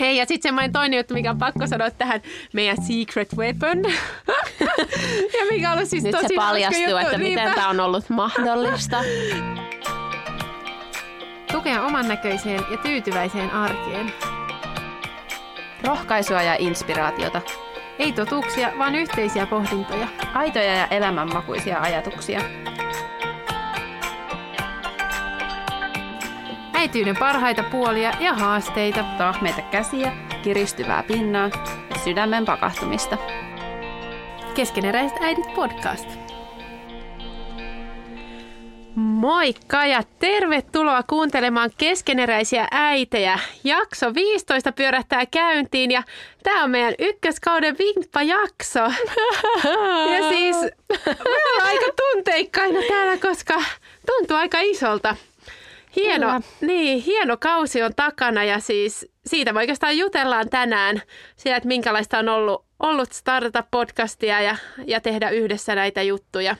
Hei, ja sitten semmoinen toinen juttu, mikä on pakko sanoa tähän, meidän secret weapon. ja mikä on siis Nyt tosi se paljastuu, juttu. että miten Niinpä. tämä on ollut mahdollista. Tukea oman näköiseen ja tyytyväiseen arkeen. Rohkaisua ja inspiraatiota. Ei totuuksia, vaan yhteisiä pohdintoja. Aitoja ja elämänmakuisia ajatuksia. Äityyden parhaita puolia ja haasteita. Tahmeita käsiä, kiristyvää pinnaa ja sydämen pakahtumista. Keskeneräiset äidit podcast. Moikka ja tervetuloa kuuntelemaan Keskeneräisiä äitejä. Jakso 15 pyörähtää käyntiin ja tämä on meidän ykköskauden vimppajakso. Ja siis me ollaan aika tunteikkaina täällä, koska tuntuu aika isolta. Hieno, Kyllä. niin, hieno kausi on takana ja siis siitä me oikeastaan jutellaan tänään. Siitä, että minkälaista on ollut, ollut startata podcastia ja, ja tehdä yhdessä näitä juttuja.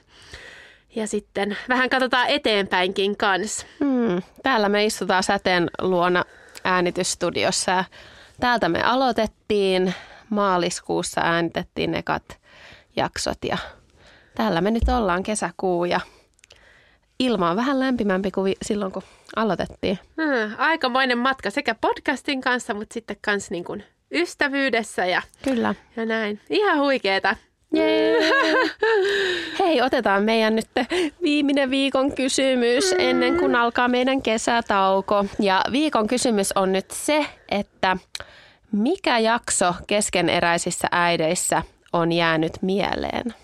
Ja sitten vähän katsotaan eteenpäinkin kanssa. Hmm. Täällä me istutaan säteen luona äänitysstudiossa. ja Täältä me aloitettiin. Maaliskuussa äänitettiin ekat jaksot ja täällä me nyt ollaan kesäkuu ja ilma on vähän lämpimämpi kuin silloin, kun aloitettiin. Hmm, aikamoinen matka sekä podcastin kanssa, mutta sitten kans niin kuin ystävyydessä ja, Kyllä. ja näin. Ihan huikeeta. Jee. Hei, otetaan meidän nyt viimeinen viikon kysymys ennen kuin alkaa meidän kesätauko. Ja viikon kysymys on nyt se, että mikä jakso keskeneräisissä äideissä on jäänyt mieleen?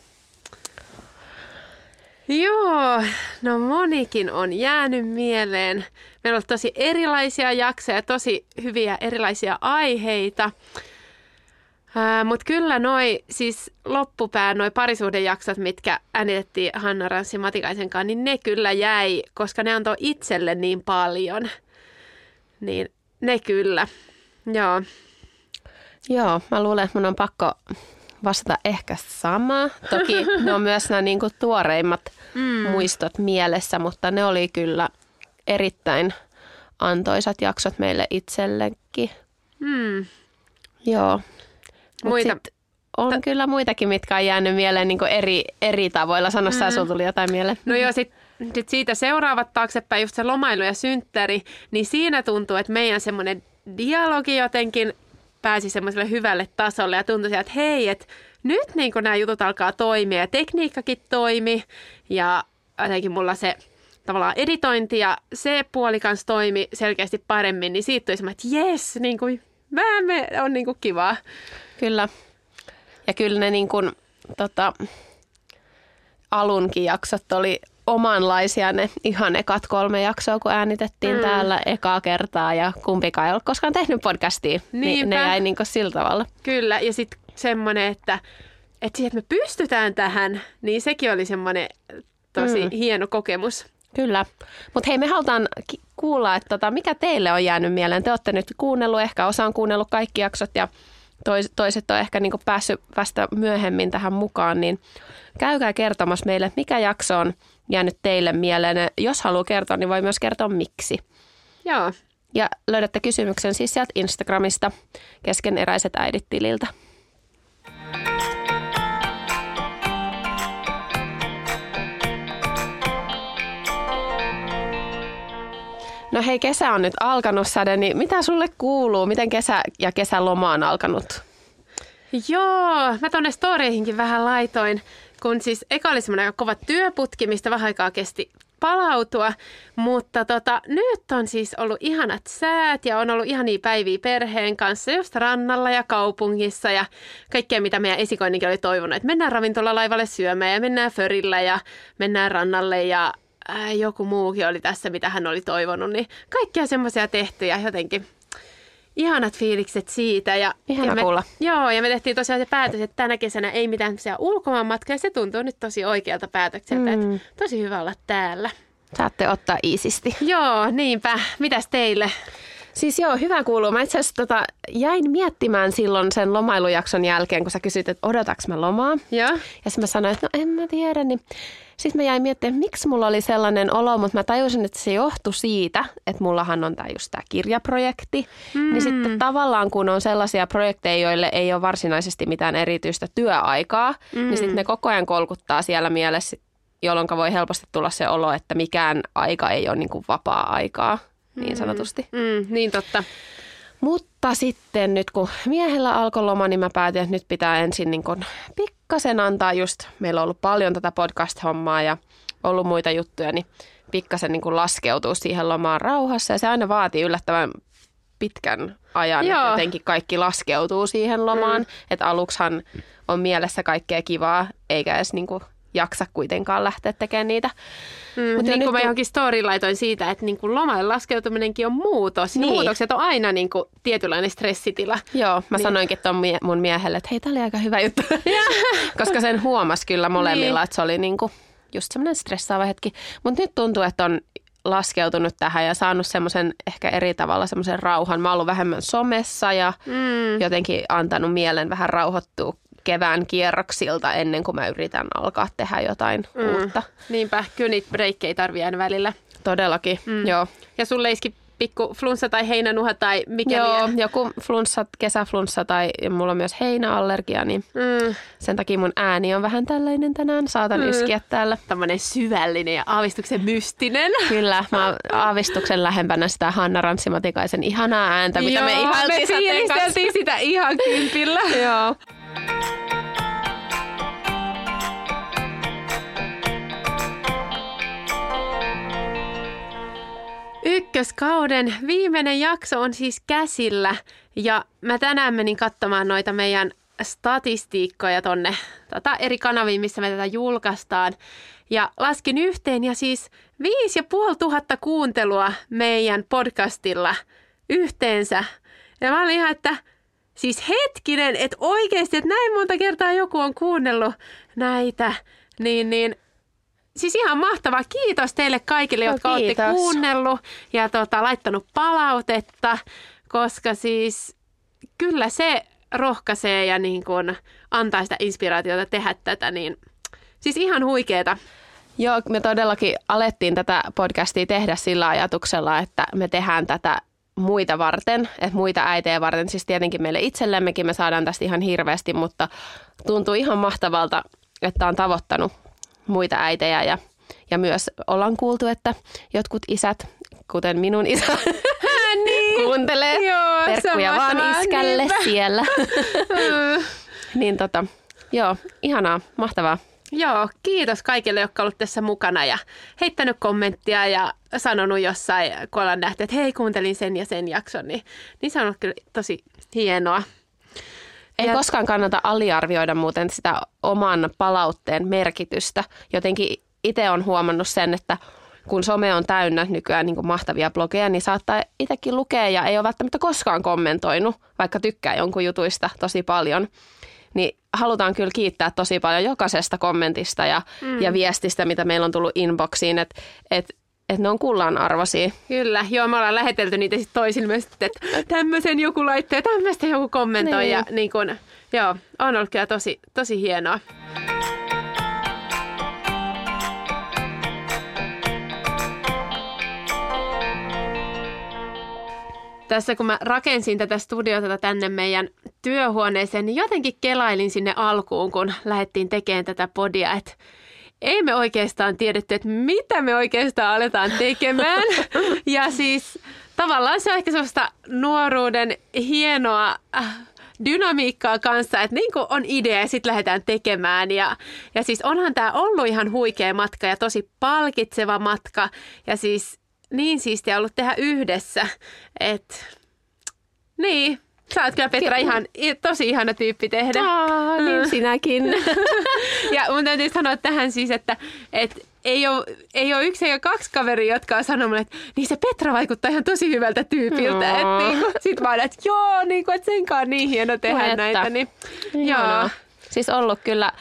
Joo, no monikin on jäänyt mieleen. Meillä on tosi erilaisia jaksoja, tosi hyviä erilaisia aiheita. Mutta kyllä noi siis loppupään, noi parisuhdejaksot, mitkä äänitettiin Hanna Ranssi Matikaisen kanssa, niin ne kyllä jäi, koska ne antoi itselle niin paljon. Niin ne kyllä, joo. Joo, mä luulen, että mun on pakko vastata ehkä samaa. Toki ne on myös nämä niinku tuoreimmat mm. muistot mielessä, mutta ne oli kyllä erittäin antoisat jaksot meille itsellekin. Hmm. Joo. Mut Muita- sit on Ta- kyllä muitakin, mitkä on jäänyt mieleen niin eri, eri tavoilla. Sano sä, sulla tuli jotain mieleen. No joo, sit, sit siitä seuraavat taaksepäin just se lomailu ja synttäri, niin siinä tuntuu, että meidän semmoinen dialogi jotenkin pääsi semmoiselle hyvälle tasolle ja tuntui että hei, että nyt niin nämä jutut alkaa toimia ja tekniikkakin toimi ja jotenkin mulla se tavallaan editointi ja se puoli kanssa toimi selkeästi paremmin, niin siitä tuli että jes, niin kuin, vähän me on niin kuin kivaa. Kyllä. Ja kyllä ne niin kuin, tota, alunkin jaksot oli omanlaisia ne ihan ekat kolme jaksoa, kun äänitettiin mm. täällä ekaa kertaa ja kumpikaan ei ole koskaan tehnyt podcastia. Niin ne Niinpä. jäi niin kuin sillä tavalla. Kyllä, ja sitten semmoinen, että, että siihen, että me pystytään tähän, niin sekin oli semmoinen tosi mm. hieno kokemus. Kyllä. Mutta hei, me halutaan kuulla, että tota, mikä teille on jäänyt mieleen. Te olette nyt kuunnellut, ehkä osa on kuunnellut kaikki jaksot ja tois, toiset on ehkä niinku päässyt vasta myöhemmin tähän mukaan, niin käykää kertomassa meille, mikä jakso on jäänyt teille mieleen. Ja Jos haluaa kertoa, niin voi myös kertoa miksi. Joo, Ja löydätte kysymyksen siis sieltä Instagramista keskeneräiset äidit tililtä. No hei, kesä on nyt alkanut, Sade, niin mitä sulle kuuluu? Miten kesä ja kesäloma on alkanut? Joo, mä tonne storyihinkin vähän laitoin, kun siis eka oli semmoinen aika kova työputki, mistä vähän aikaa kesti palautua, mutta tota, nyt on siis ollut ihanat säät ja on ollut ihania päiviä perheen kanssa just rannalla ja kaupungissa ja kaikkea mitä meidän esikoinninkin oli toivonut, että mennään ravintolalaivalle syömään ja mennään förillä ja mennään rannalle ja ää, joku muukin oli tässä, mitä hän oli toivonut, niin kaikkea semmoisia tehty ja jotenkin ihanat fiilikset siitä. Ja, Ihana ja me, kuulla. Joo, ja me tehtiin tosiaan se päätös, että tänä kesänä ei mitään semmoisia ulkomaanmatkoja. Se tuntuu nyt tosi oikealta päätökseltä, mm. että tosi hyvä olla täällä. Saatte ottaa iisisti. Joo, niinpä. Mitäs teille? Siis joo, hyvä kuuluu. Mä itse asiassa tota, jäin miettimään silloin sen lomailujakson jälkeen, kun sä kysyt, että odotaks mä lomaa. Joo. Ja sitten mä sanoin, että no en mä tiedä, niin sitten mä jäin miettimään, miksi mulla oli sellainen olo, mutta mä tajusin, että se johtui siitä, että mullahan on tämä just tämä kirjaprojekti. Mm. Niin sitten tavallaan kun on sellaisia projekteja, joille ei ole varsinaisesti mitään erityistä työaikaa, mm. niin sitten ne koko ajan kolkuttaa siellä mielessä, jolloin voi helposti tulla se olo, että mikään aika ei ole niin kuin vapaa-aikaa, niin sanotusti. Mm, niin totta. Mutta sitten nyt kun miehellä alkoi loma, niin mä päätin, että nyt pitää ensin niin kun pikkasen antaa just, meillä on ollut paljon tätä podcast-hommaa ja ollut muita juttuja, niin pikkasen niin laskeutuu siihen lomaan rauhassa ja se aina vaatii yllättävän pitkän ajan, Joo. että jotenkin kaikki laskeutuu siihen lomaan. Mm. Että aluksihan on mielessä kaikkea kivaa, eikä edes niin kuin jaksa kuitenkaan lähteä tekemään niitä. Mm, Mutta niin kuin mä johonkin story laitoin siitä, että niin kuin lomalle laskeutuminenkin on muutos. Niin. Muutokset on aina niin kuin tietynlainen stressitila. Joo, mä niin. sanoinkin ton mie- mun miehelle, että hei, tää oli aika hyvä juttu. Koska sen huomasi kyllä molemmilla, niin. että se oli niin kuin just semmoinen stressaava hetki. Mutta nyt tuntuu, että on laskeutunut tähän ja saanut semmoisen ehkä eri tavalla semmoisen rauhan. Mä oon ollut vähemmän somessa ja mm. jotenkin antanut mielen vähän rauhoittua kevään kierroksilta ennen kuin mä yritän alkaa tehdä jotain mm. uutta. Niinpä, kyllä niitä breikkejä tarvii aina välillä. Todellakin, mm. joo. Ja sun leiski pikku flunssa tai heinänuha tai mikä Joo, liian. joku flunssa, kesäflunssa tai mulla on myös heinäallergia, niin mm. sen takia mun ääni on vähän tällainen tänään. Saatan mm. yskiä täällä. Tämmöinen syvällinen ja aavistuksen mystinen. Kyllä, mä oon aavistuksen lähempänä sitä Hanna Ranssimatikaisen ihanaa ääntä, mitä Joo, me ihailtiin me sitä ihan kympillä. Joo. Ykköskauden viimeinen jakso on siis käsillä ja mä tänään menin katsomaan noita meidän statistiikkoja tonne tota, eri kanaviin, missä me tätä julkaistaan. Ja laskin yhteen ja siis viisi ja puoli tuhatta kuuntelua meidän podcastilla yhteensä. Ja mä olin ihan, että siis hetkinen, että oikeasti, että näin monta kertaa joku on kuunnellut näitä, niin, niin siis ihan mahtavaa. Kiitos teille kaikille, jotka no, olette kuunnellut ja tota, laittanut palautetta, koska siis kyllä se rohkaisee ja niin kun antaa sitä inspiraatiota tehdä tätä, niin siis ihan huikeeta. Joo, me todellakin alettiin tätä podcastia tehdä sillä ajatuksella, että me tehdään tätä muita varten, että muita äitejä varten. Siis tietenkin meille itsellemmekin me saadaan tästä ihan hirveästi, mutta tuntuu ihan mahtavalta, että on tavoittanut muita äitejä ja, ja myös ollaan kuultu, että jotkut isät, kuten minun isä, niin. kuuntelee. Joo, Terkkuja vaan iskälle niinpä. siellä. niin tota, joo, ihanaa, mahtavaa. Joo, kiitos kaikille, jotka ovat tässä mukana ja heittänyt kommenttia ja sanonut jossain, kun ollaan nähty, että hei, kuuntelin sen ja sen jakson, niin, niin se on ollut kyllä tosi hienoa. Ei ja... koskaan kannata aliarvioida muuten sitä oman palautteen merkitystä. Jotenkin itse on huomannut sen, että kun some on täynnä nykyään niin mahtavia blogeja, niin saattaa itsekin lukea ja ei ole välttämättä koskaan kommentoinut, vaikka tykkää jonkun jutuista tosi paljon. Niin halutaan kyllä kiittää tosi paljon jokaisesta kommentista ja, mm. ja viestistä, mitä meillä on tullut inboxiin, että et että ne on kullan arvoisia. Kyllä, joo, me ollaan lähetelty niitä sitten toisille myös, että tämmöisen joku laittaa ja tämmöistä joku kommentoi. Niin. Ja niin kun, joo, on ollut kyllä tosi, tosi hienoa. Tässä kun mä rakensin tätä studiota tänne meidän työhuoneeseen, niin jotenkin kelailin sinne alkuun, kun lähdettiin tekemään tätä podia, että ei me oikeastaan tiedetty, että mitä me oikeastaan aletaan tekemään. ja siis tavallaan se on ehkä sellaista nuoruuden hienoa äh, dynamiikkaa kanssa, että niin kuin on idea ja sitten lähdetään tekemään. Ja, ja siis onhan tämä ollut ihan huikea matka ja tosi palkitseva matka. Ja siis niin siistiä ollut tehdä yhdessä. että niin, Sä oot kyllä Petra ihan tosi ihana tyyppi tehdä. Aa, niin mm. sinäkin. ja mun täytyy sanoa tähän siis, että, että ei ole, ei ole yksi eikä kaksi kaveria, jotka on sanonut, että niin se Petra vaikuttaa ihan tosi hyvältä tyypiltä. Että niin sit mä olen, että joo, niin kuin, että senkaan on niin hieno tehdä Puhetta. näitä. Niin, joo. Siis ollut kyllä,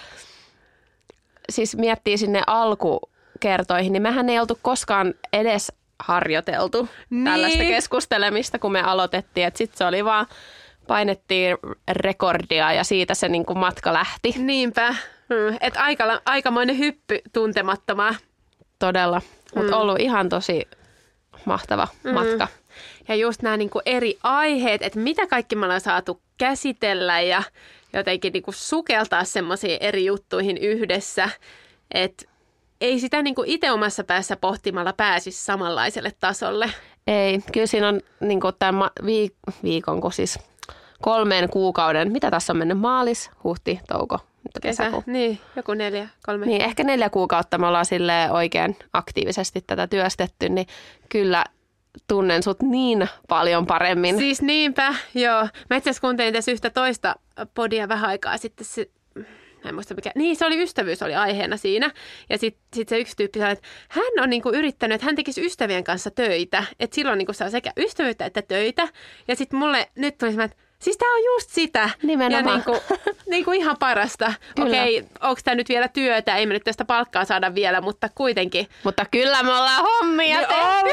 siis miettii sinne alkukertoihin, niin mehän ei oltu koskaan edes harjoiteltu Niin. tällaista keskustelemista, kun me aloitettiin. Sitten se oli vaan, painettiin rekordia ja siitä se niin kuin matka lähti Niinpä. Mm, Et aika, aikamoinen hyppy tuntemattomaa. todella. Mutta Mm. ollut ihan tosi mahtava matka. Ja just nämä niinku eri aiheet, että mitä kaikki me ollaan saatu käsitellä ja jotenkin niinku sukeltaa semmoisiin eri juttuihin yhdessä. Että ei sitä niinku itse omassa päässä pohtimalla pääsisi samanlaiselle tasolle. Ei, kyllä siinä on niin tämän viik- viikon, kun siis kolmeen kuukauden, mitä tässä on mennyt, maalis, huhti, touko, Kesä, kesäkuu. niin, joku neljä, kolme. Niin, ehkä neljä kuukautta me ollaan sille oikein aktiivisesti tätä työstetty, niin kyllä tunnen sut niin paljon paremmin. Siis niinpä, joo. Mä itse asiassa kuuntelin tässä yhtä toista podia vähän aikaa sitten. Mä en muista mikä. Niin, se oli ystävyys oli aiheena siinä. Ja sitten sit se yksi tyyppi sanoi, että hän on niinku yrittänyt, että hän tekisi ystävien kanssa töitä. Että silloin niinku saa sekä ystävyyttä että töitä. Ja sitten mulle nyt tuli että Siis tämä on just sitä. Nimenomaan. Ja niinku, niinku ihan parasta. Okei, onko tämä nyt vielä työtä? Ei me nyt tästä palkkaa saada vielä, mutta kuitenkin. Mutta kyllä me ollaan hommia tehty. ollaan,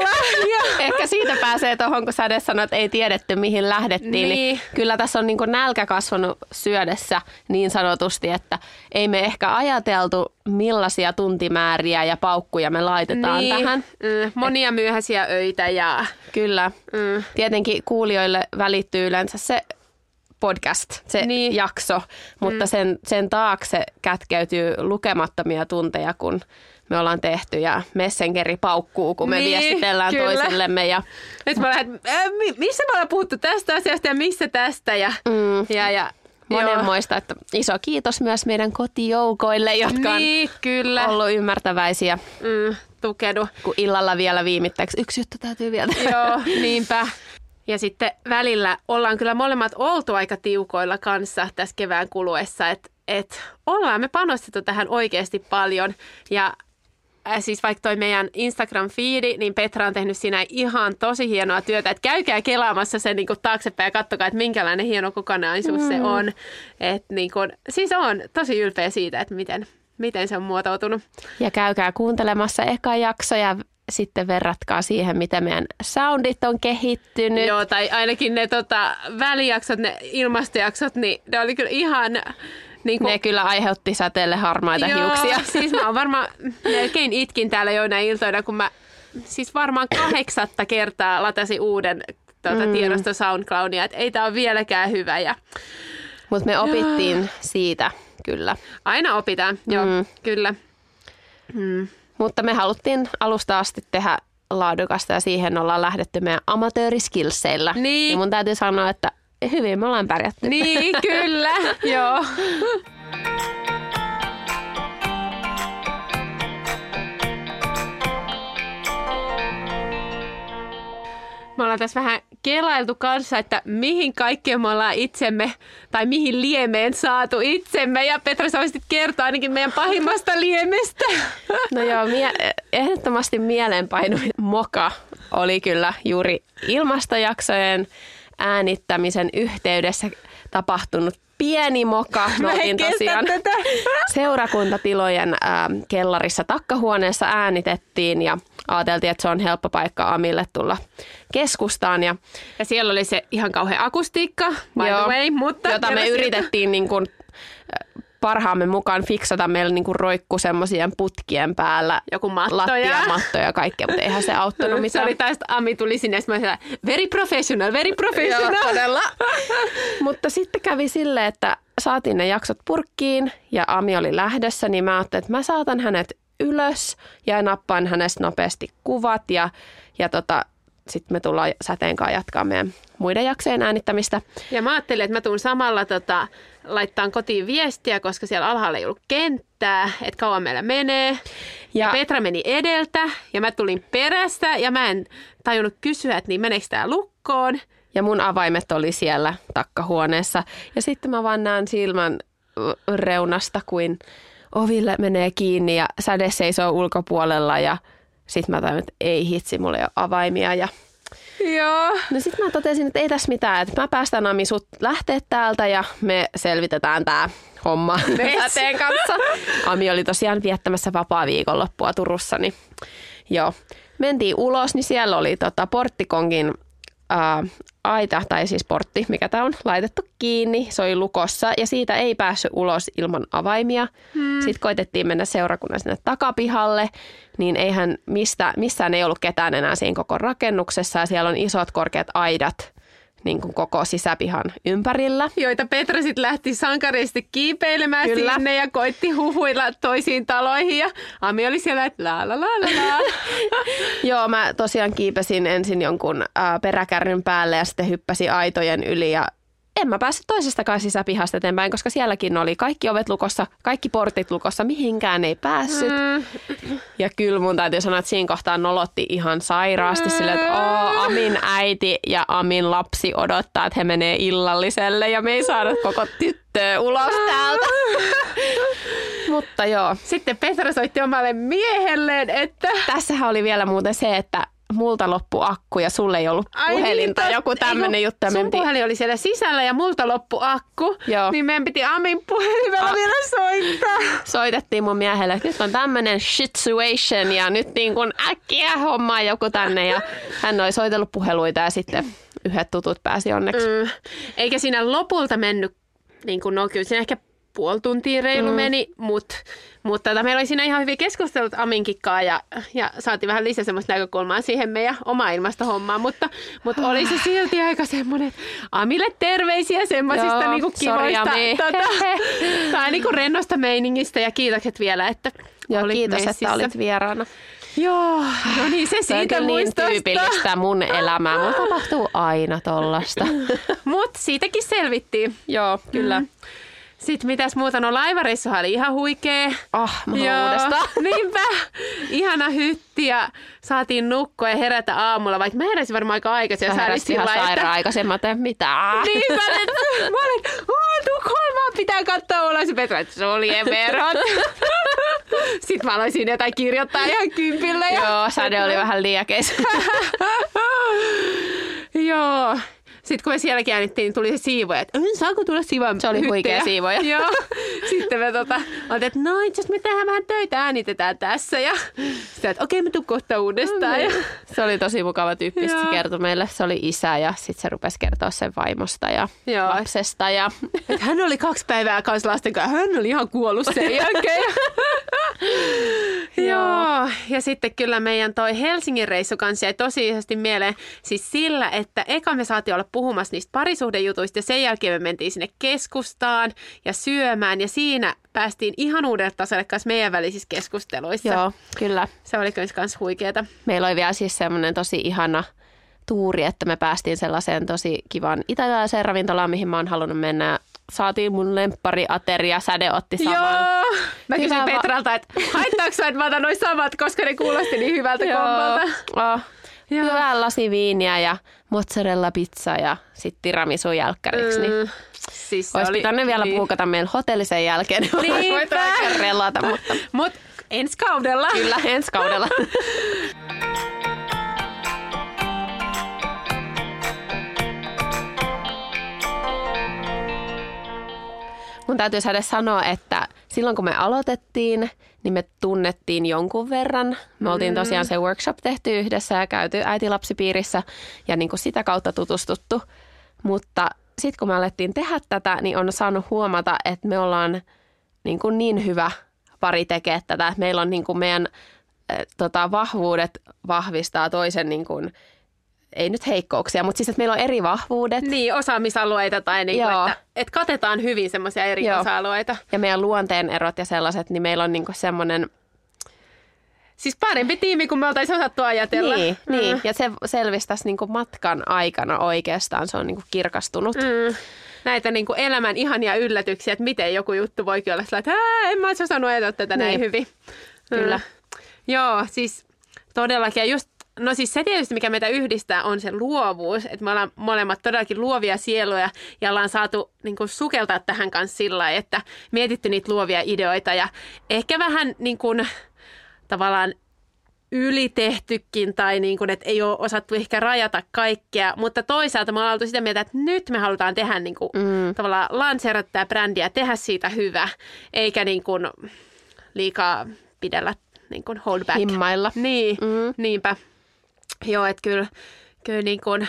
Ehkä siitä pääsee tuohon, kun Säde sanoi, että ei tiedetty mihin lähdettiin. Niin. Niin. Niin kyllä tässä on niin nälkä kasvanut syödessä niin sanotusti, että ei me ehkä ajateltu millaisia tuntimääriä ja paukkuja me laitetaan niin, tähän. mm, monia myöhäisiä öitä ja... Kyllä. Mm, Tietenkin kuulijoille välittyy yleensä se podcast, se Niin. jakso, mutta mm. sen, sen taakse kätkeytyy lukemattomia tunteja, kun me ollaan tehty ja Messengeri paukkuu, kun me Niin, viestitellään kyllä. toisillemme ja Nyt mä lähden, äh, mi- missä me ollaan puhuttu tästä asiasta ja missä tästä ja, Mm. ja, ja monenmoista. Että iso kiitos myös meidän kotijoukoille, jotka Niin, kyllä. on ollut ymmärtäväisiä, Mm, tukenut. kun illalla vielä viimittäiksi. Yksi juttu täytyy vielä. Joo, niinpä. Ja sitten välillä ollaan kyllä molemmat oltu aika tiukoilla kanssa tässä kevään kuluessa, että et ollaan me panostettu tähän oikeasti paljon. Ja äh, siis vaikka toi meidän Instagram-fiidi, niin Petra on tehnyt siinä ihan tosi hienoa työtä, että käykää kelaamassa sen niin taaksepäin ja katsokaa, että minkälainen hieno kokonaisuus mm. se on. Et niin kun, siis on tosi ylpeä siitä, että miten, miten se on muotoutunut. Ja käykää kuuntelemassa eka jakso ja sitten verratkaa siihen, miten meidän soundit on kehittynyt. Joo, tai ainakin ne tota, välijaksot, ne ilmastojaksot, niin ne oli kyllä ihan... Niin kuin, Ne kyllä aiheutti säteelle harmaita joo, hiuksia. siis mä oon varmaan melkein itkin täällä joina iltoina, kun mä siis varmaan kahdeksatta kertaa latasin uuden tuota, mm. tiedosto SoundCloudia, että ei tää ole vieläkään hyvä. Ja Mutta me opittiin siitä kyllä. aina opitaan, joo, Mm. mm. kyllä. Mm. Mutta me haluttiin alusta asti tehdä laadukasta ja siihen ollaan lähdetty meidän amatööriskillseillä. Niin. Ja mun täytyy sanoa, että hyvin me ollaan pärjätty. Niin, kyllä, joo. Me ollaan tässä vähän kelailtu kanssa, että mihin kaikkeen me ollaan itsemme, tai mihin liemeen saatu itsemme. Ja Petra, sä voisit kertoa ainakin meidän pahimmasta liemestä. No joo, mie- ehdottomasti mieleenpainuvin moka oli kyllä juuri ilmastojaksojen äänittämisen yhteydessä tapahtunut pieni moka. Me oltiin tosiaan tätä. seurakuntatilojen ää, kellarissa takkahuoneessa äänitettiin ja ajateltiin, että se on helppo paikka Amille tulla keskustaan. Ja, Ja siellä oli se ihan kauhean akustiikka, by Joo, the way, mutta... jota me yritettiin niin kuin, äh, parhaamme mukaan fiksata. Meillä niin kuin roikku semmoisien putkien päällä Joku matto ja- lattiamatto ja kaikkea, mutta eihän se auttanut Se mitään. oli taas, Ami tuli sinne, ja very professional, very professional. Joo, todella. Mutta sitten kävi sille, että saatiin ne jaksot purkkiin ja Ami oli lähdössä, niin mä ajattelin, että mä saatan hänet ylös ja nappaan hänestä nopeasti kuvat ja, ja tota, sitten me tullaan säteen kanssa jatkaa meidän muiden jaksojen äänittämistä. Ja mä ajattelin, että mä tuun samalla tota, laittaa kotiin viestiä, koska siellä alhaalla ei ollut kenttää, että kauan meillä menee. Ja, Ja- ja Petra meni edeltä ja mä tulin perästä ja mä en tajunnut kysyä, että niin meneekö tää lukkoon. Ja mun avaimet oli siellä takkahuoneessa. Ja sitten mä vaan näen silmän reunasta, kuin oville menee kiinni ja säde seisoo ulkopuolella ja sitten mä tajun, että ei hitsi, mulla ei ole avaimia ja Joo. No sitten mä totesin, että ei tässä mitään, että mä päästän Ami sut lähteä täältä ja me selvitetään tää homma säteen kanssa. Ami oli tosiaan viettämässä vapaa viikonloppua Turussa, niin joo. mentiin ulos, niin siellä oli tota porttikongin ää, aita, tai siis portti, mikä tämä on, laitettu kiinni. Se oli lukossa ja siitä ei päässyt ulos ilman avaimia. Hmm. Sitten koitettiin mennä seurakunnan sinne takapihalle, niin eihän mistä, missään ei ollut ketään enää siinä koko rakennuksessa. Ja siellä on isot korkeat aidat niin kuin koko sisäpihan ympärillä. Joita Petra sitten lähti sankaristi kiipeilemään Kyllä. sinne ja koitti huhuilla toisiin taloihin. Ja Ami oli siellä, että la la la la la. Joo, mä tosiaan kiipesin ensin jonkun äh, peräkärryn päälle ja sitten hyppäsin aitojen yli ja en mä päässyt toisestakaan sisäpihasta eteenpäin, koska sielläkin oli kaikki ovet lukossa, kaikki portit lukossa, mihinkään ei päässyt. Mm. Ja kyllä mun täytyy sanoa, että siinä kohtaa nolotti ihan sairaasti mm. silleen, että Oo, Amin äiti ja Amin lapsi odottaa, että he menee illalliselle ja me ei saada koko tyttöä ulos täältä. Mutta joo. Sitten Petra soitti omalle miehelleen, että... Tässähän oli vielä muuten se, että multa loppu akku ja sulle ei ollut Ai puhelin tai niin, joku tämmöinen juttu. Sun piti... puhelin oli siellä sisällä ja multa loppu akku, Joo. niin meidän piti Amin puhelimella A- vielä soittaa. Soitettiin mun miehelle, että nyt on tämmöinen situation ja nyt niin kuin äkkiä hommaa joku tänne ja hän oli soitellut puheluita ja sitten yhdet tutut pääsi onneksi. Mm. Eikä siinä lopulta mennyt, niin kuin, no kyllä siinä ehkä puoli tuntia reilu mm. meni, mutta mut tota, meillä oli siinä ihan hyvin keskustelut Aminkikkaa ja, ja saatiin vähän lisää semmoista näkökulmaa siihen meidän oma ilmastohommaan, mutta, mutta oli se silti aika semmoinen, Amille terveisiä semmoisista Joo, niinku kivoista, tota, tai niinku rennosta meiningistä ja kiitokset vielä, että Joo, olit kiitos, messissä. että olit vieraana. Joo, no niin se siitä on niin tyypillistä mun elämää. Mun tapahtuu aina tollasta. Mutta siitäkin selvittiin. Joo, kyllä. Mm. Sitten mitäs muuta? No laivareissu oli ihan huikee. Ah, oh, uudestaan. Niinpä. Ihana hytti ja saatiin nukkua ja herätä aamulla, vaikka mä heräsin varmaan aika aikaisin. Sä heräsit ihan sairaan aikaisin, mä tein mitään. Niinpä, että mä olin, Tukholmaan pitää katsoa ulos. Petra, että se oli everot. Sitten mä aloin siinä jotain kirjoittaa ihan kympillä. Ja... Joo, säde oli vähän liäkeis. Joo. Sitten kun me siellä käännittiin, niin tuli se siivoja, että saako tulla siivoja? Se oli huikea siivoja. Joo. Sitten me tota, että no itse me tehdään vähän töitä, äänitetään tässä. Ja sitten, että okei, okay, me tuun kohta uudestaan. Ja... Se oli tosi mukava tyyppi, se kertoi meille. Se oli isä ja sitten se rupesi kertoa sen vaimosta ja Joo. lapsesta. Ja... Et hän oli kaksi päivää kanssa lasten kanssa. Hän oli ihan kuollut sen jälkeen. Joo. Ja sitten kyllä meidän toi Helsingin reissu kanssa jäi tosi mieleen siis sillä, että eka me saatiin olla puhumassa niistä parisuhdejutuista ja sen jälkeen me mentiin sinne keskustaan ja syömään ja siinä päästiin ihan uudelle tasolle kanssa meidän välisissä keskusteluissa. Joo, kyllä. Se oli myös kans huikeeta. Meillä oli vielä siis semmoinen tosi ihana tuuri, että me päästiin sellaiseen tosi kivan italialaiseen ravintolaan, mihin mä oon halunnut mennä saatiin mun lemppari ateria, säde otti saman. Joo. Mä kysyin Hyvä Petralta, että haittaako että mä otan noin samat, koska ne kuulosti niin hyvältä kombolta. Oh. Hyvää lasi viiniä ja mozzarella pizza ja sitten tiramisu jälkkäriksi. Niin mm. Siis olisi oli, pitänyt vielä niin. puukata meillä hotelli sen jälkeen, niin voitu relata. Mutta Mut ensi kaudella. Kyllä, ensi kaudella. Mun täytyy saada sanoa, että silloin kun me aloitettiin, niin me tunnettiin jonkun verran. Me oltiin mm. tosiaan se workshop tehty yhdessä ja käyty äitilapsipiirissä ja niin kuin sitä kautta tutustuttu. Mutta sitten kun me alettiin tehdä tätä, niin on saanut huomata, että me ollaan niin, kuin niin hyvä pari tekee tätä. Meillä on niin kuin meidän äh, tota, vahvuudet vahvistaa toisen niin kuin, ei nyt heikkouksia, mutta siis, että meillä on eri vahvuudet. Niin, osaamisalueita tai niin kuin, että, että katetaan hyvin semmoisia eri Joo. osa-alueita. Ja meidän luonteen erot ja sellaiset, niin meillä on niin kuin semmoinen... Siis parempi tiimi kuin me oltaisiin osattu ajatella. Niin, mm. niin. ja se selvisi tässä niin kuin matkan aikana oikeastaan, se on niin kuin kirkastunut. Mm. Näitä niin kuin elämän ihania yllätyksiä, että miten joku juttu voikin olla sellainen, että en mä olisi osannut ajatella tätä niin. näin hyvin. Kyllä. Mm. Joo, siis todellakin. Ja just No siis se tietysti, mikä meitä yhdistää, on se luovuus. Että me ollaan molemmat todellakin luovia sieluja ja ollaan saatu niin kuin, sukeltaa tähän kanssa sillä lailla, että mietitty niitä luovia ideoita ja ehkä vähän niin kuin, tavallaan ylitehtykin tai niin kuin, että ei ole osattu ehkä rajata kaikkea, mutta toisaalta me ollaan oltu sitä mieltä, että nyt me halutaan tehdä niin kuin, mm. tavallaan lanseerata tämä brändi ja tehdä siitä hyvä, eikä niin kuin liikaa pidellä niin kuin hold back. Himmailla. Niin, Mm. niinpä. Joo, että kyllä, kyllä niin kuin,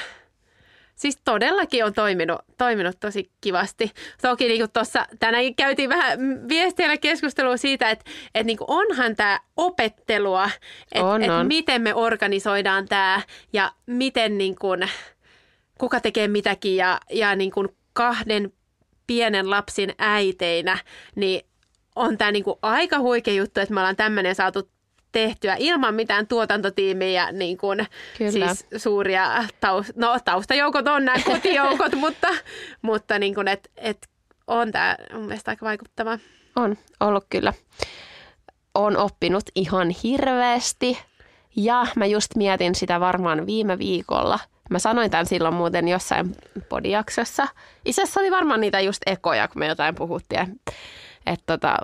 siis todellakin on toiminut, toiminut tosi kivasti. Toki niin kuin tuossa tänäänkin käytiin vähän viestiä keskustelua siitä, että, että niin kuin onhan tämä opettelua, että, On, että on. miten me organisoidaan tämä ja miten niin kuin, kuka tekee mitäkin ja, ja niin kuin kahden pienen lapsin äiteinä, niin on tämä niinku aika huikea juttu, että me ollaan tämmöinen saatu tehtyä ilman mitään tuotantotiimiä niin kuin, Kyllä. siis suuria taus, no, taustajoukot on nämä kotijoukot, mutta, mutta niin kuin, et, et on tämä mun mielestä aika vaikuttava. On ollut kyllä. On oppinut ihan hirveästi. Ja mä just mietin sitä varmaan viime viikolla. Mä sanoin tämän silloin muuten jossain podijaksossa. Itse asiassa oli varmaan niitä just ekoja, kun me jotain puhuttiin. Että tota,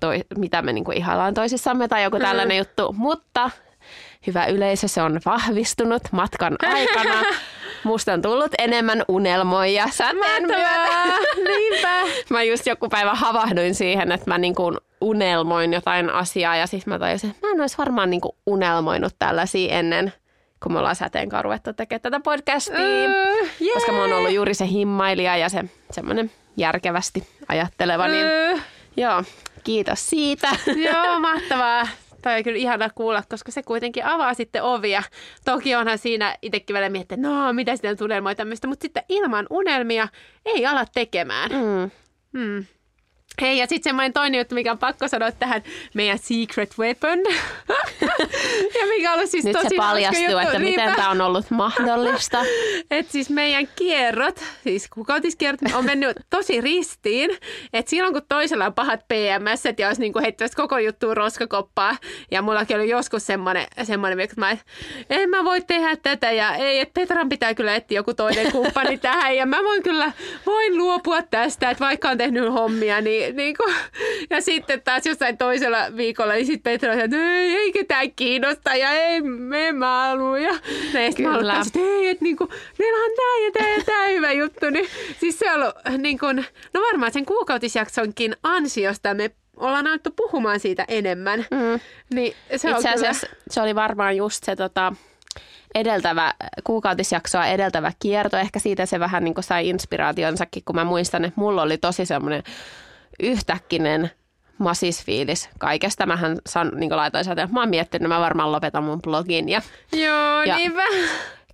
toi, mitä me niinku ihaillaan toisissamme tai joku tällainen juttu. Mutta hyvä yleisö, se on vahvistunut matkan aikana. Musta on tullut enemmän unelmoija säteen myötä. Niinpä! Mä just joku päivä havahduin siihen, että mä niinku unelmoin jotain asiaa ja sitten mä tajusin, että mä en olisi varmaan niinku unelmoinut tällaisia ennen, kun me ollaan sateenkaan ruvettu tekemään tätä podcastia. Öö, jee. Koska mä oon ollut juuri se himmailija ja se semmoinen järkevästi ajatteleva, niin Öö, joo, kiitos siitä. Joo, mahtavaa. Toi on kyllä ihana kuulla, koska se kuitenkin avaa sitten ovia. Toki onhan siinä itsekin välillä miettiä, että no mitä sitten on tämmöistä, mutta sitten ilman unelmia ei ala tekemään. Mm. Hmm. Hei, ja sitten semmoinen toinen juttu, mikä on pakko sanoa tähän meidän secret weapon. ja mikä on siis Nyt tosi se paljastuu, juttu. että miten Niinpä. tämä on ollut mahdollista. Et siis meidän kierrot, siis kuukautiskierrot, on mennyt tosi ristiin. Että silloin kun toisella on pahat PMS ja olisi niinku heittävästi koko juttu roskakoppaa. Ja mullakin oli joskus semmoinen, semmoinen että mä, en mä voi tehdä tätä ja ei, että Petran pitää kyllä etsiä joku toinen kumppani tähän. Ja mä voin kyllä, voin luopua tästä, että vaikka on tehnyt hommia, niin, niin kuin, ja sitten taas jossain toisella viikolla, niin sitten Petra sanoi, että ei, ei ketään kiinnosta ja ei, me mä halua. Ja sitten mä Kyllä. aloitan, että ei, että niin kuin, meillä on tämä ja tämä ja tämä hyvä juttu. Niin, siis se on ollut niin kuin, no varmaan sen kuukautisjaksonkin ansiosta me ollaan alettu puhumaan siitä enemmän. Mm. Niin se Itse kyllä- asiassa se oli varmaan just se tota, edeltävä, kuukautisjaksoa edeltävä kierto. Ehkä siitä se vähän niin sai inspiraationsakin, kun mä muistan, että mulla oli tosi semmoinen yhtäkkinen masisfiilis kaikesta. Mähän san, niin laitoin sieltä, että mä oon miettinyt, mä varmaan lopetan mun blogin ja Joo, Ja- niinpä.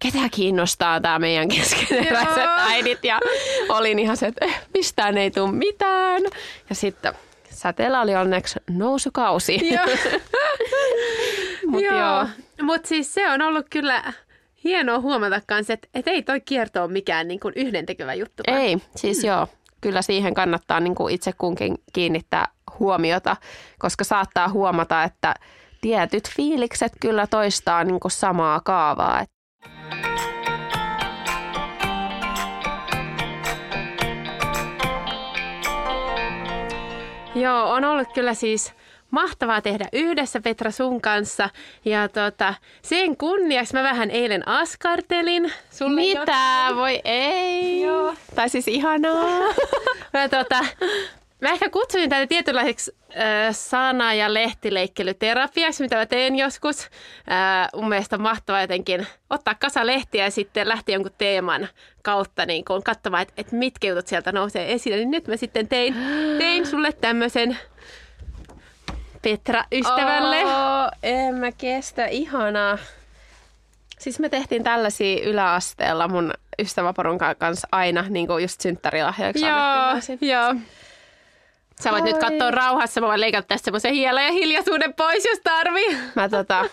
ketä kiinnostaa tämä meidän keskeneräiset Joo. äidit. Ja olin ihan se, että eh, mistään ei tule mitään. Ja sitten säteellä oli onneksi nousukausi. Joo. Mut joo. Mutta siis se on ollut kyllä hienoa huomata kanssa, että et ei toi kierto ole mikään niin kuin yhdentekevä juttu. vaan- Ei, siis joo. Kyllä siihen kannattaa niin kuin itse kunkin kiinnittää huomiota, koska saattaa huomata, että tietyt fiilikset kyllä toistaa niin kuin samaa kaavaa. Joo, on ollut kyllä siis mahtavaa tehdä yhdessä Petra sun kanssa. Ja tota, sen kunniaksi mä vähän eilen askartelin. Sulle jotain. Mitä? Voi ei. Joo. Tai siis ihanaa. Mä, tota, mä ehkä kutsuin tätä tietynlaiseksi äh, sana- ja lehtileikkelyterapiaksi, mitä mä teen joskus. Äh, mun mielestä on mahtavaa jotenkin ottaa kasa lehtiä ja sitten lähteä jonkun teeman kautta niin kun katsomaan, että, että mitkä jutut sieltä nousee esille. Niin nyt mä sitten tein, tein sulle tämmöisen Petra-ystävälle. Oh, en mä kestä. Ihanaa. Siis me tehtiin tällaisia yläasteella mun ystäväporunkan kanssa aina, niin kuin just synttärilahjaksi Joo, joo. Sä voit Ai. nyt katsoa rauhassa, mä voin leikata tästä semmoisen hielan ja hiljaisuuden pois, jos tarvii. Mä tota,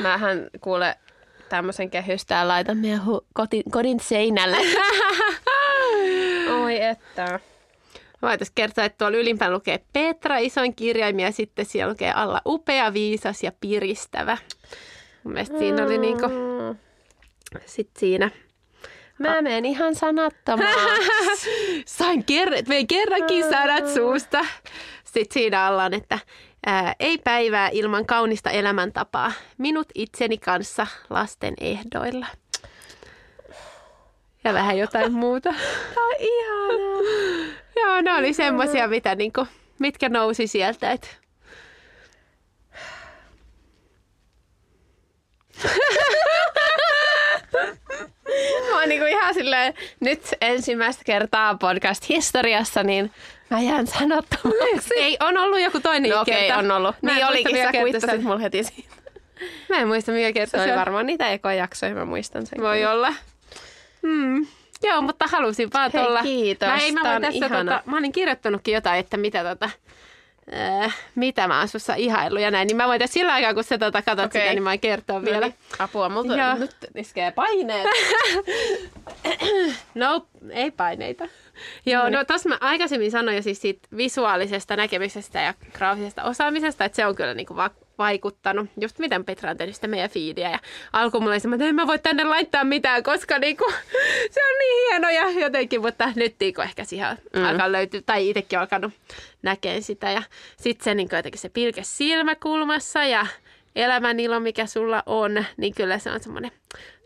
mähän kuule tämmöisen kehystään laitan meidän hu- kotin, kodin seinälle. Oi että. Voitaisiin kertoa, että tuolla ylimpään lukee Petra isoin kirjaimia ja sitten siellä lukee alla upea, viisas ja piristävä. Mun mielestä siinä oli niinku, Mm. sit siinä. Mä menen ihan sanattomaksi. Sain ker- vein kerrankin sanat suusta. Sitten siinä alla on, että ää, ei päivää ilman kaunista elämäntapaa. Minut itseni kanssa lasten ehdoilla. Ja vähän jotain muuta. Tää on ihanaa. Joo, ne oli semmosia, mitä niinku, mitkä nousi sieltä. Et Mä oon niinku ihan silleen, nyt ensimmäistä kertaa podcast-historiassa, niin mä jään sanottomaksi. Ei, on ollut joku toinen No okei, kerta. on ollut. Mä Niin olikin, sä kuittasit mulla heti siitä. Mä en muista mikä kerta Se oli varmaan niitä ekojaksoja, mä muistan sen. Voi kyllä. olla. Hmm. Joo, mutta halusin vaan Hei, tuolla. kiitos. Mä, ei, mä, voin tässä, tota, mä olin kirjoittanutkin jotain, että mitä, tota, äh, mitä mä oon sussa ihaillut ja näin. Niin mä voin tässä sillä aikaa, kun sä tota, katsot Okei. sitä, niin mä voin kertoa No vielä. niin, Apua, multa Joo. nyt iskee paineet. No, ei paineita. Joo, no tossa mä aikaisemmin sanoin jo siis siitä visuaalisesta näkemisestä ja graafisesta osaamisesta, että se on kyllä niinku va- vaikuttanut. Just miten Petra on tehnyt sitä meidän feedia. Ja alkuun mulla oli semmoinen, että en mä voi tänne laittaa mitään, koska niinku, se on niin hieno ja jotenkin, mutta nyt niinku ehkä siihen mm. alkaa löytyä, tai itsekin alkanut näkeen sitä. Ja sitten se niinku jotenkin se pilke silmäkulmassa ja elämän ilo, mikä sulla on, niin kyllä se on semmoinen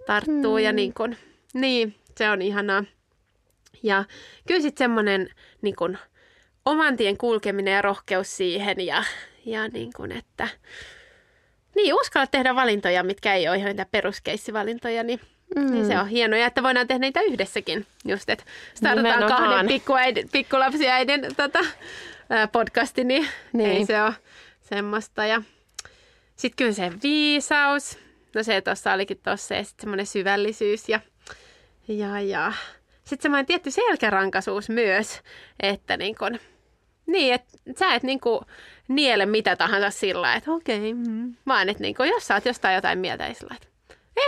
tarttuu mm. ja niin kuin, niin, se on ihanaa. Ja kyllä sitten semmoinen niin kuin, oman tien kulkeminen ja rohkeus siihen ja, ja niin kuin, että niin, uskalla tehdä valintoja, mitkä ei ole ihan niitä peruskeissivalintoja, niin, mm. niin se on hienoa. Että voidaan tehdä niitä yhdessäkin. Just, että startataan Nimenomaan. kahden pikkuäidin, pikkulapsiäidin tota, podcasti, niin, Niin. niin ei se ole semmoista. Ja sitten kyllä se viisaus, no se tuossa olikin tuossa, ja sitten semmoinen syvällisyys ja, ja, ja. sitten semmoinen tietty selkärankaisuus myös, että niin kun, niin, että sä et niin kuin niele mitä tahansa sillä että okei, mm. vaan että niin kuin, jos sä oot jostain jotain mieltä, ei sillä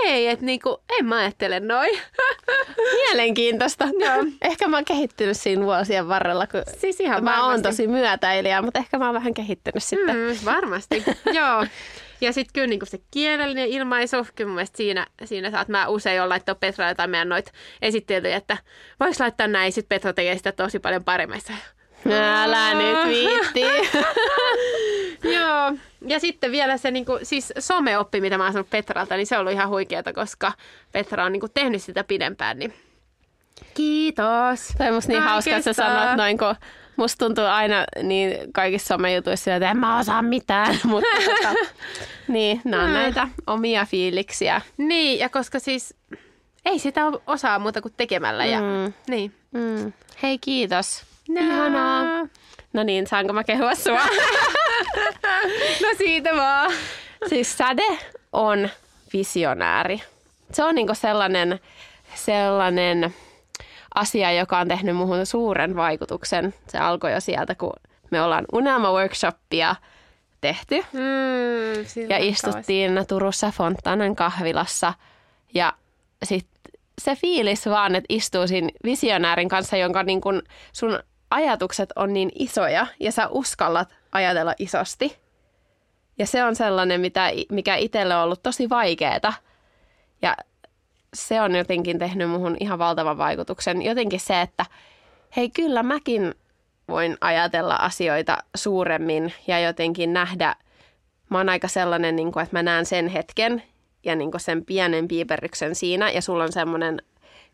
ei, että niin kuin, en mä ajattele noin. Mielenkiintoista. Joo. Ehkä mä oon kehittynyt siinä vuosien varrella, kun Siis ihan mä oon varmasti. tosi myötäilijä, mutta ehkä mä oon vähän kehittynyt sitten. Mm, varmasti, joo. Ja sitten kyllä niinku se kielellinen ilmaisu, kyllä mun mielestä siinä, siinä saat, mä usein olen laittanut Petralle tai meidän noita esittelyjä, että vois laittaa näin, sitten Petra tekee sitä tosi paljon paremmin. Älä nyt viitti. Joo, ja sitten vielä se niinku, siis someoppi, mitä mä oon saanut Petralta, niin se on ollut ihan huikeata, koska Petra on niinku tehnyt sitä pidempään, niin kiitos. Toi on musta niin hauska, että sä sanot noin, kun musta tuntuu aina niin kaikissa somejutuissa, että en mä osaa mitään. Mutta tota, niin, nämä on näitä omia fiiliksiä. Niin, ja koska siis ei sitä osaa muuta kuin tekemällä. Ja, Mm. niin. Mm. Hei, kiitos. No. Ihanaa. No niin, saanko mä kehua sua? No siitä vaan. siis Säde on visionääri. Se on niinku sellainen, sellainen asia, joka on tehnyt muhun suuren vaikutuksen. Se alkoi jo sieltä, kun me ollaan unelma-workshoppia tehty. Mm, Ja kauas. istuttiin Turussa Fontanan kahvilassa. Ja sitten se fiilis vaan, että istuu siinä visionäärin kanssa, jonka niin kun sun ajatukset on niin isoja ja sä uskallat ajatella isosti. Ja se on sellainen, mitä, mikä itselle on ollut tosi vaikeeta. Ja se on jotenkin tehnyt muhun ihan valtavan vaikutuksen. Jotenkin se, että hei kyllä mäkin voin ajatella asioita suuremmin ja jotenkin nähdä, mä oon aika sellainen, niin kuin, että mä näen sen hetken ja niin kuin sen pienen piiperryksen siinä ja sulla on semmoinen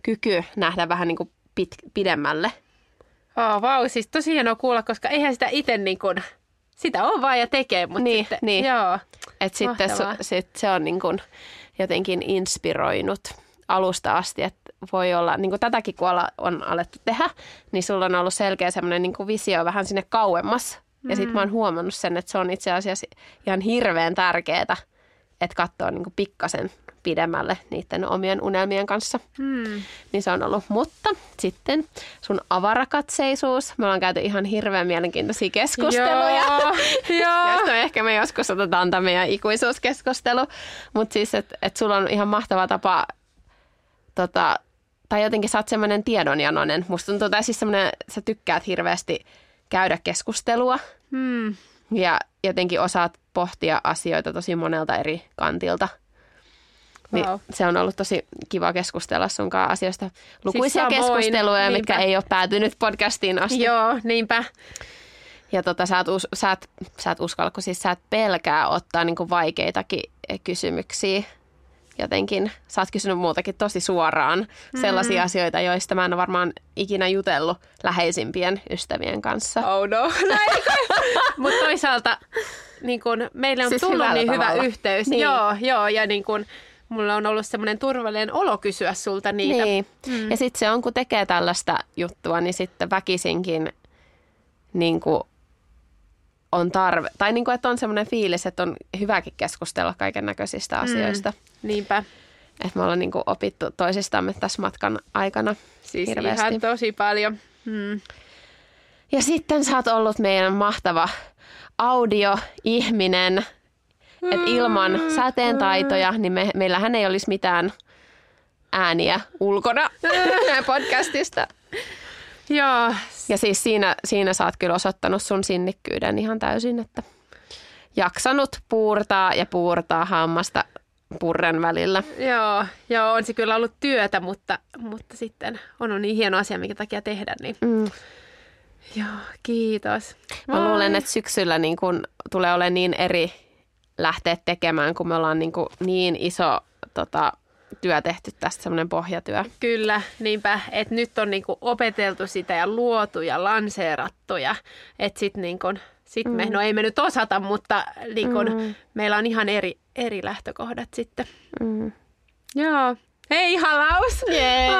kyky nähdä vähän niin kuin pit, pidemmälle. Oh, vau, siis tosi hienoa kuulla, koska eihän sitä itse niin kuin, sitä on vaan ja tekee, mutta Niin, sitten, niin. joo. Et sitten su, Mahtavaa. sit se on niin kuin jotenkin inspiroinut alusta asti, että voi olla, niin kuin tätäkin kun on alettu tehdä, niin sulla on ollut selkeä semmoinen niin kuin visio vähän sinne kauemmas. Ja sitten mä oon huomannut sen, että se on itse asiassa ihan hirveän tärkeää, että katsoo niin kuin pikkasen pidemmälle niiden omien unelmien kanssa. Hmm. Niin se on ollut. Mutta sitten sun avarakatseisuus. Me ollaan käyty ihan hirveän mielenkiintoisia keskusteluja. Joo, me ehkä me joskus otetaan tämä meidän ikuisuuskeskustelu. Mutta siis, että et sulla on ihan mahtava tapa, tota, tai jotenkin sä oot semmoinen tiedonjanoinen. Musta tuntuu, tai siis semmoinen, sä tykkäät hirveästi käydä keskustelua. Hmm. Ja jotenkin osaat pohtia asioita tosi monelta eri kantilta. Niin Wow. Se on ollut tosi kiva keskustella sun kanssa asioista. Lukuisia samoin, keskusteluja, mitkä niinpä. ei ole päätynyt podcastiin asti. Joo, niinpä. Ja tota, sä, et us, sä, et, sä et uskalla, kun siis sä et pelkää ottaa niinku vaikeitakin kysymyksiä. Jotenkin sä oot kysynyt muutakin tosi suoraan sellaisia asioita, joista mä en ole varmaan ikinä jutellut läheisimpien ystävien kanssa. Oh no. Mutta toisaalta niin kun, meille on Siis tullut niin hyvä tavalla. yhteys. Niin. Joo, joo, ja niin kun, mulla on ollut semmoinen turvallinen olo kysyä sulta niitä. Niin. Mm. Ja sitten se on, kun tekee tällaista juttua, niin sitten väkisinkin niin kuin on tarve, tai niin kuin, että on semmoinen fiilis, että on hyväkin keskustella kaiken näköisistä asioista. Niinpä. Että me ollaan niin kuin opittu toisistamme tässä matkan aikana Siis hirveästi. ihan tosi paljon. Hmm. Ja sitten sä oot ollut meidän mahtava audioihminen. Että ilman säteen taitoja, niin me, meillähän ei olisi mitään ääniä ulkona podcastista. Joo, Ja siis siinä, siinä sä oot kyllä osoittanut sun sinnikkyyden ihan täysin, että jaksanut puurtaa ja puurtaa hammasta purren välillä. joo, joo, on se kyllä ollut työtä, mutta, mutta sitten on ollut niin hieno asia, minkä takia tehdä. Niin. Mm. Joo, kiitos. Mä luulen, että syksyllä niin kun tulee olemaan niin eri lähteä tekemään, kun me ollaan niin, kun niin iso tota, työ tehty tästä, semmoinen pohjatyö. Kyllä, niinpä, että nyt on niinku opeteltu sitä ja luotu ja lanseerattu ja että sitten niinku, sit me, no ei me nyt osata, mutta niinku, Mm. meillä on ihan eri, eri lähtökohdat sitten. Mm. Joo. Hei, halaus! Jee!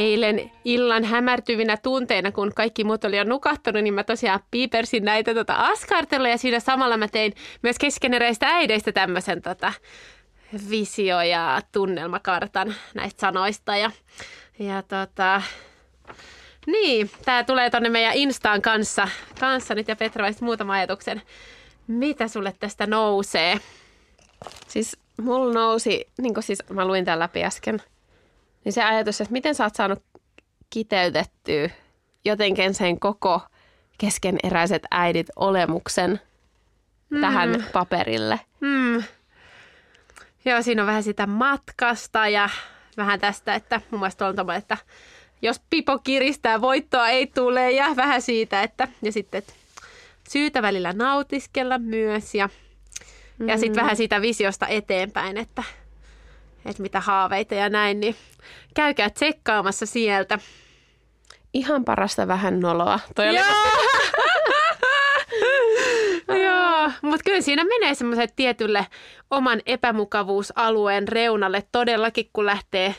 Eilen illan hämärtyvinä tunteina, kun kaikki muut oli jo nukahtanut, niin mä tosiaan piipersin näitä tota askarteluja ja siinä samalla mä tein myös keskeneräistä äideistä tämmöisen tota, visio- ja tunnelmakartan näistä sanoista. Ja, ja tota, niin, tää tulee tonne meidän Instaan kanssa, kanssa nyt ja Petra vai muutama ajatuksen. Mitä sulle tästä nousee? Siis mulla nousi, niin siis mä luin tämän läpi äsken, niin se ajatus, että miten sä oot saanut kiteytettyä jotenkin sen koko keskeneräiset äidit olemuksen mm. tähän paperille. Hmm. Joo, siinä on vähän sitä matkasta ja vähän tästä, että mun mielestä on että jos pipo kiristää, voittoa ei tule ja vähän siitä, että ja sitten että syytä välillä nautiskella myös ja, mm. ja sitten vähän siitä visiosta eteenpäin, että, että mitä haaveita ja näin, niin käykää tsekkaamassa sieltä. Ihan parasta vähän noloa. Toi oli Joo, mutta kyllä siinä menee semmoiset tietylle oman epämukavuusalueen reunalle todellakin, kun lähtee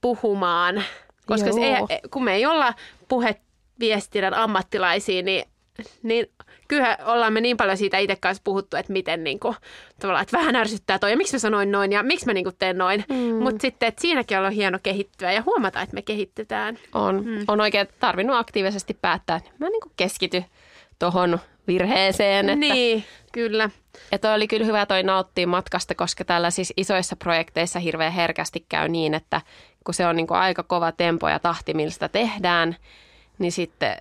puhumaan. Koska se Joo. ei, kun me ei olla puheviestinnän ammattilaisia, niin, niin kyllä ollaan me niin paljon siitä itse kanssa puhuttu, että miten niin kuin, tavallaan, että vähän ärsyttää toi ja miksi mä sanoin noin ja miksi mä niin kuin teen noin. Mm. Mutta sitten, että siinäkin on hieno kehittyä ja huomata, että me kehittytään. On, mm. on oikein tarvinnut aktiivisesti päättää, että mä niin keskity tuohon virheeseen. Että, Niin, kyllä. Ja toi oli kyllä hyvä toi nauttia matkasta, koska tällaisissa isoissa projekteissa hirveän herkästi käy niin, että kun se on niin aika kova tempo ja tahti, millä sitä tehdään, niin sitten,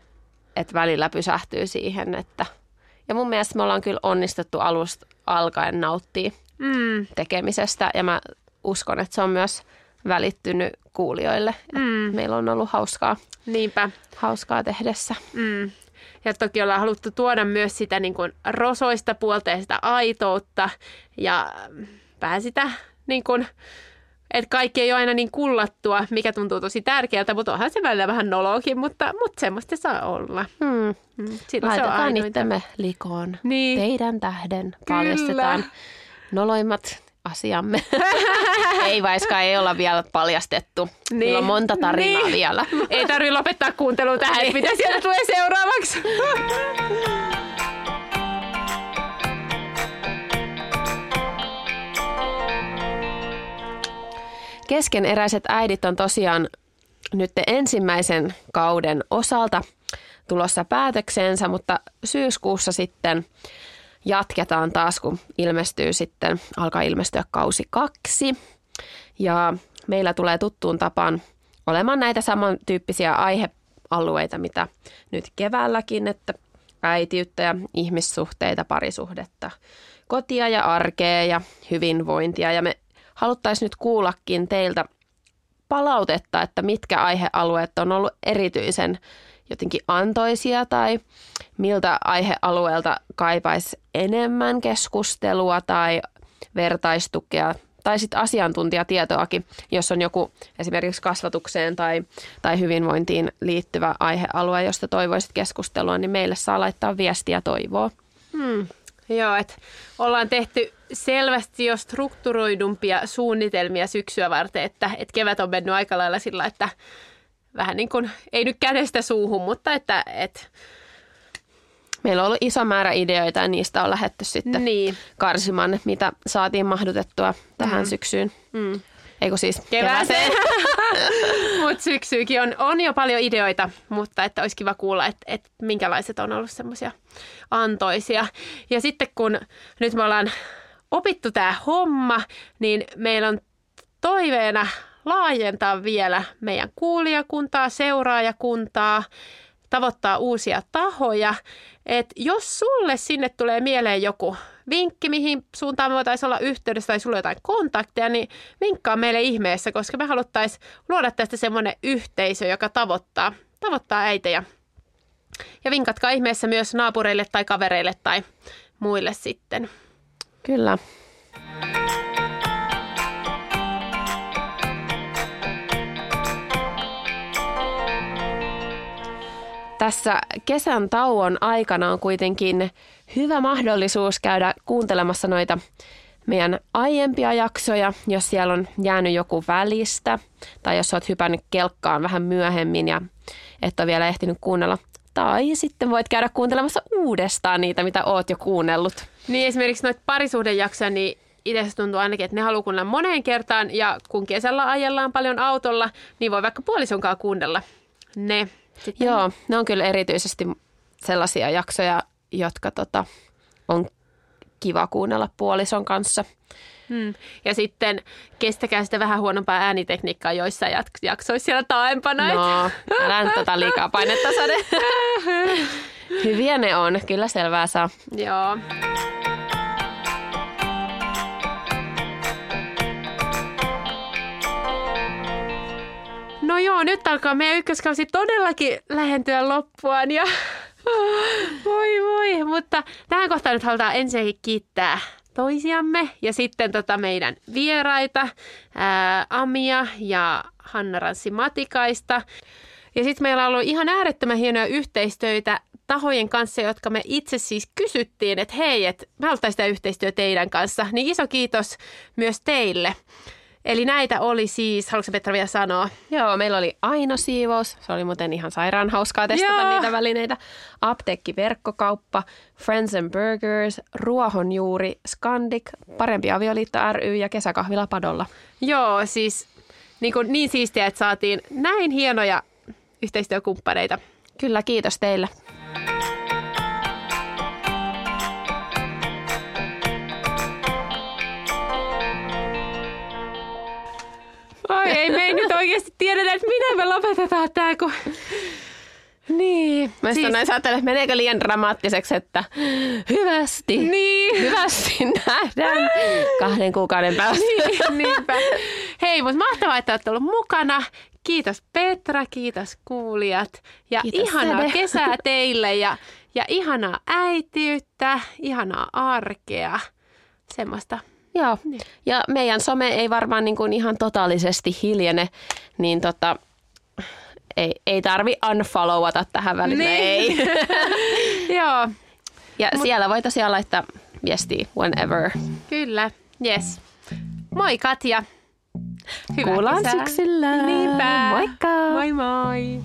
että välillä pysähtyy siihen, että ja mun mielestä me ollaan kyllä onnistuttu alusta alkaen nauttia Mm. tekemisestä ja mä uskon, että se on myös välittynyt kuulijoille. että Mm. Meillä on ollut hauskaa, Niinpä. hauskaa tehdessä. Mm. Ja toki ollaan haluttu tuoda myös sitä niin kuin rosoista puolta ja sitä aitoutta ja vähän sitä, niin kuin, että kaikki ei ole aina niin kullattua, mikä tuntuu tosi tärkeältä, mutta onhan se välillä vähän noloakin, mutta, mutta semmoista se saa olla. Hmm. Mm. Se on Laitetaan itsemme likoon. Niin. Teidän tähden paljastetaan noloimmat asiamme. ei vaikka ei olla vielä paljastettu. Niin. Meillä on monta tarinaa Niin. vielä. Ei tarvitse lopettaa kuuntelua tähän, että mitä sieltä tulee seuraavaksi. Keskeneräiset äidit on tosiaan nyt ensimmäisen kauden osalta tulossa päätökseensä, mutta syyskuussa sitten jatketaan taas, kun ilmestyy sitten, alkaa ilmestyä kausi kaksi. Ja meillä tulee tuttuun tapaan olemaan näitä samantyyppisiä aihealueita, mitä nyt keväälläkin, että äitiyttä ja ihmissuhteita, parisuhdetta, kotia ja arkea ja hyvinvointia. Ja me haluttaisiin nyt kuullakin teiltä palautetta, että mitkä aihealueet on ollut erityisen jotenkin antoisia tai miltä aihealueelta kaipaisi enemmän keskustelua tai vertaistukea tai sitten asiantuntijatietoakin, jos on joku esimerkiksi kasvatukseen tai, tai hyvinvointiin liittyvä aihealue, josta toivoisit keskustelua, niin meille saa laittaa viestiä toivoa. Hmm. Joo, että ollaan tehty selvästi jo strukturoidumpia suunnitelmia syksyä varten, että, että kevät on mennyt aika lailla sillä, että vähän niin kuin, ei nyt kädestä suuhun, mutta että, että Meillä on ollut iso määrä ideoita ja niistä on lähetty sitten niin. karsimaan, mitä saatiin mahdutettua tähän mm. syksyyn. Mm. Eikö siis kevääseen. mutta syksyykin on, on jo paljon ideoita, mutta että olisi kiva kuulla, että, että minkälaiset on ollut semmoisia antoisia. Ja sitten kun nyt me ollaan opittu tämä homma, niin meillä on toiveena laajentaa vielä meidän kuulijakuntaa, seuraajakuntaa, tavoittaa uusia tahoja. Et jos sulle sinne tulee mieleen joku vinkki, mihin suuntaan me voitaisiin olla yhteydessä tai sulla jotain kontakteja, niin vinkkaa meille ihmeessä, koska me haluttaisiin luoda tästä semmoinen yhteisö, joka tavoittaa, tavoittaa äitejä. Ja vinkatkaa ihmeessä myös naapureille tai kavereille tai muille sitten. Kyllä. Tässä kesän tauon aikana on kuitenkin hyvä mahdollisuus käydä kuuntelemassa noita meidän aiempia jaksoja, jos siellä on jäänyt joku välistä tai jos olet hypännyt kelkkaan vähän myöhemmin ja et ole vielä ehtinyt kuunnella. Tai sitten voit käydä kuuntelemassa uudestaan niitä, mitä oot jo kuunnellut. Niin esimerkiksi noita parisuhdejaksoja, niin itse tuntuu ainakin, että ne haluaa kuunnella moneen kertaan ja kun kesällä ajellaan paljon autolla, niin voi vaikka puolisonkaan kuunnella ne. Sitten... Joo, ne on kyllä erityisesti sellaisia jaksoja, jotka tota, on kiva kuunnella puolison kanssa. Hmm. Ja sitten kestäkää sitä vähän huonompaa äänitekniikkaa joissa jaksoissa siellä taaempana. No, älä nyt tota liikaa painetta sade. Hyviä ne on, kyllä selvää saa. Joo. No joo, nyt alkaa meidän ykköskausi todellakin lähentyä loppuaan ja voi voi, mutta tähän kohtaan nyt halutaan ensinnäkin kiittää toisiamme ja sitten tota meidän vieraita, ää, Amia ja Hanna Ranssi Matikaista. Ja sitten meillä on ollut ihan äärettömän hienoja yhteistyötä tahojen kanssa, jotka me itse siis kysyttiin, että hei, että me haluttaisiin sitä yhteistyö teidän kanssa. Niin iso kiitos myös teille. Eli näitä oli siis, haluatko Petra vielä sanoa? Joo, meillä oli Aino Siivous, se oli muuten ihan sairaan hauskaa testata Joo. niitä välineitä. Apteekki Verkkokauppa, Friends and Burgers, Ruohonjuuri, Skandik, Parempi avioliitto ry ja Kesäkahvila Padolla. Joo, siis niin, kuin, niin siistiä, että saatiin näin hienoja yhteistyökumppaneita. Kyllä, kiitos teille. Ai ei, me ei nyt oikeasti tiedetä, että minä me lopetetaan tämä, kun... Niin. Mä siis... näin ajattelen, että meneekö liian dramaattiseksi, että hyvästi, niin. hyvästi nähdään kahden kuukauden päästä. Niin, niinpä. Hei, mutta mahtavaa, että olet ollut mukana. Kiitos Petra, kiitos kuulijat. Ja kiitos ihanaa Sede. kesää teille ja, ja ihanaa äitiyttä, ihanaa arkea. Semmoista Joo, niin. ja meidän some ei varmaan niin kuin ihan totaalisesti hiljene, niin tota, ei, ei tarvi unfollowata tähän väliin. Niin. Ei. Joo. Ja Mut... siellä voi tosiaan laittaa viestiä whenever. Kyllä, yes. Moi Katja. Hyvää Kuullaan kesää. syksyllä. Niinpä. Moikka. Moi moi.